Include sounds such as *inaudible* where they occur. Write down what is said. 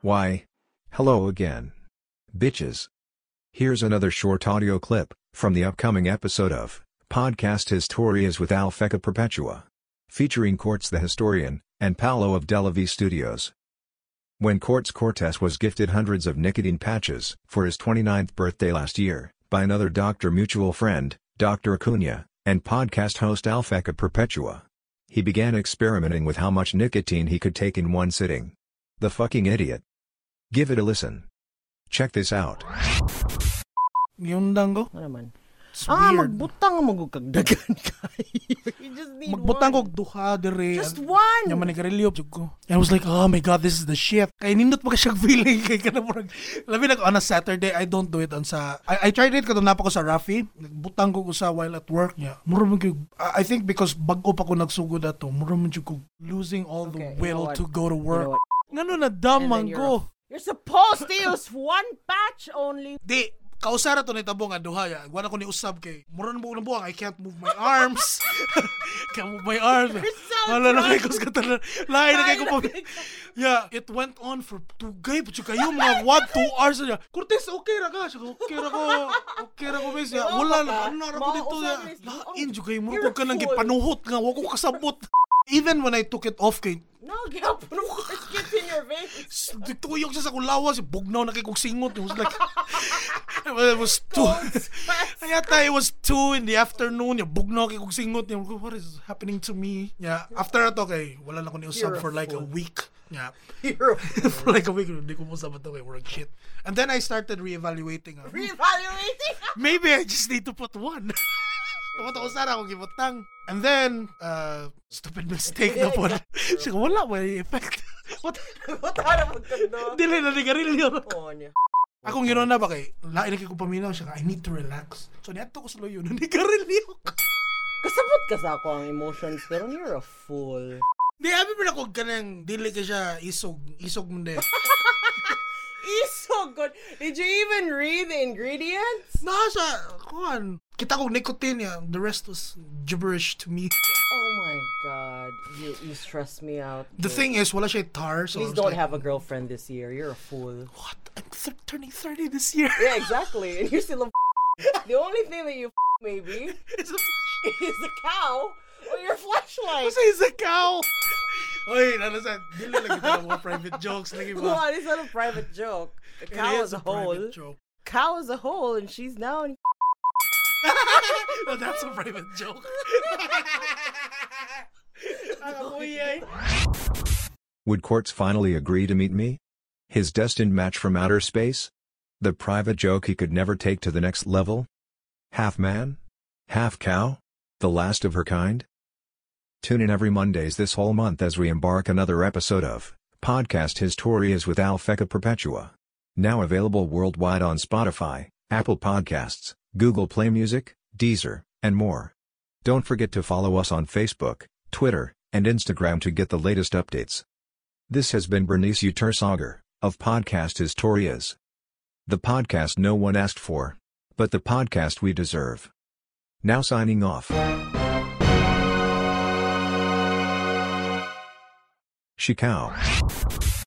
Why? Hello again. Bitches. Here's another short audio clip from the upcoming episode of Podcast Historias with Alphecca Perpetua. Featuring Quartz the Historian and Paolo of Delavi Studios. When Quartz Cortes was gifted hundreds of nicotine patches for his 29th birthday last year by another doctor mutual friend, Dr. Acuna, and podcast host Alphecca Perpetua. He began experimenting with how much nicotine he could take in one sitting. The fucking idiot. Give it a listen. Check this out. Yung dango? Ano naman? It's Ah, weird. magbutang nga magkagdagan kayo. *laughs* You just need Magbutang ko one. duha dire. Just one. Yaman ni karilyo jud ko. And I was like, oh my god, this is the shit. Kay nindot pa ka siyang *laughs* feeling kay kana murag. Labi na on a Saturday, I don't do it on sa I, I tried it kadto napa ko sa Rafi. Nagbutang ko ko sa while at work niya. Mura man ko I I think because bago pa ko nagsugod ato, mura man jud ko losing all the Okay, you know will to go to You work. know? Ngano na damang And ko. You're supposed to use one patch only. Di, kausara to ni tabong nga duha ya. Wala ko ni usab kay. Mura na buong buwang I can't move my arms. *laughs* can't move my arms. You're so Wala na kay kus katana. Lain na kay ko Yeah, it went on for tugay pa kayo mga what two hours na. Cortez okay ra ka. Okay ra ko. Okay ra ko miss. Ya, wala na ano ra ko dito ya. Lain jud kay mo ko ka nang full. gipanuhot nga wa ko kasabot. Even when I took it off kay No, get up. It gets in your veins. tuyok siya sa kulawa si bugnaw na kay kong it was like *laughs* it was two. Ayata, *laughs* it was two in the afternoon. Bugnaw kay kong singot. Niya what is happening to me? Yeah after ato kay wala na ko ni usab You're a for like a week. Yeah. *laughs* For like a week hindi ko ato kay work shit. And then I started reevaluating ah, reevaluating. maybe I just need to put one Tama ko sana akong gibutang. And then, uh, stupid mistake na *laughs* po. Siya, wala ba yung effect? *laughs* What? Buta na magkando. Dili na nigarilyo. Oh, niya. Akong ginawa na ba kay, lain na ko paminaw siya, I need to relax. So, niyato ko sa loyo, nanigarilyo ko. Kasabot ka sa ako ang emotions, pero you're a fool. Di, abi mo na kung kanang, dili ka siya isog, isog mo din. He's *laughs* so good. Did you even read the ingredients? Nasa, kuhan, kita ko nicotine niya, the rest was gibberish to me. Oh my god. You you stress me out. The dude. thing is, wala siya tar, so Please don't like, have a girlfriend this year. You're a fool. what? I'm th- turning 30 this year. Yeah, *laughs* exactly. And you're still a *laughs* The only thing that you maybe *laughs* It's a is the cow or your flashlight. Kasi is a cow. Oy, ano sa, dili lang kita ng mga private jokes lagi ba? What? It's not a private joke. The cow is is a whole. joke. Cow is a whole, and she's now in. That's a private joke. Would Quartz finally agree to meet me? His destined match from outer space? The private joke he could never take to the next level? Half man? Half cow? The last of her kind? Tune in every Mondays this whole month as we embark another episode of Podcast Historias with Alphecca Perpetua. Now available worldwide on Spotify, Apple Podcasts, Google Play Music, Deezer, and more. Don't forget to follow us on Facebook, Twitter, and Instagram to get the latest updates. This has been Berniece Eutersauger, of Podcast Historias. The podcast no one asked for, but the podcast we deserve. Now signing off. Shikao.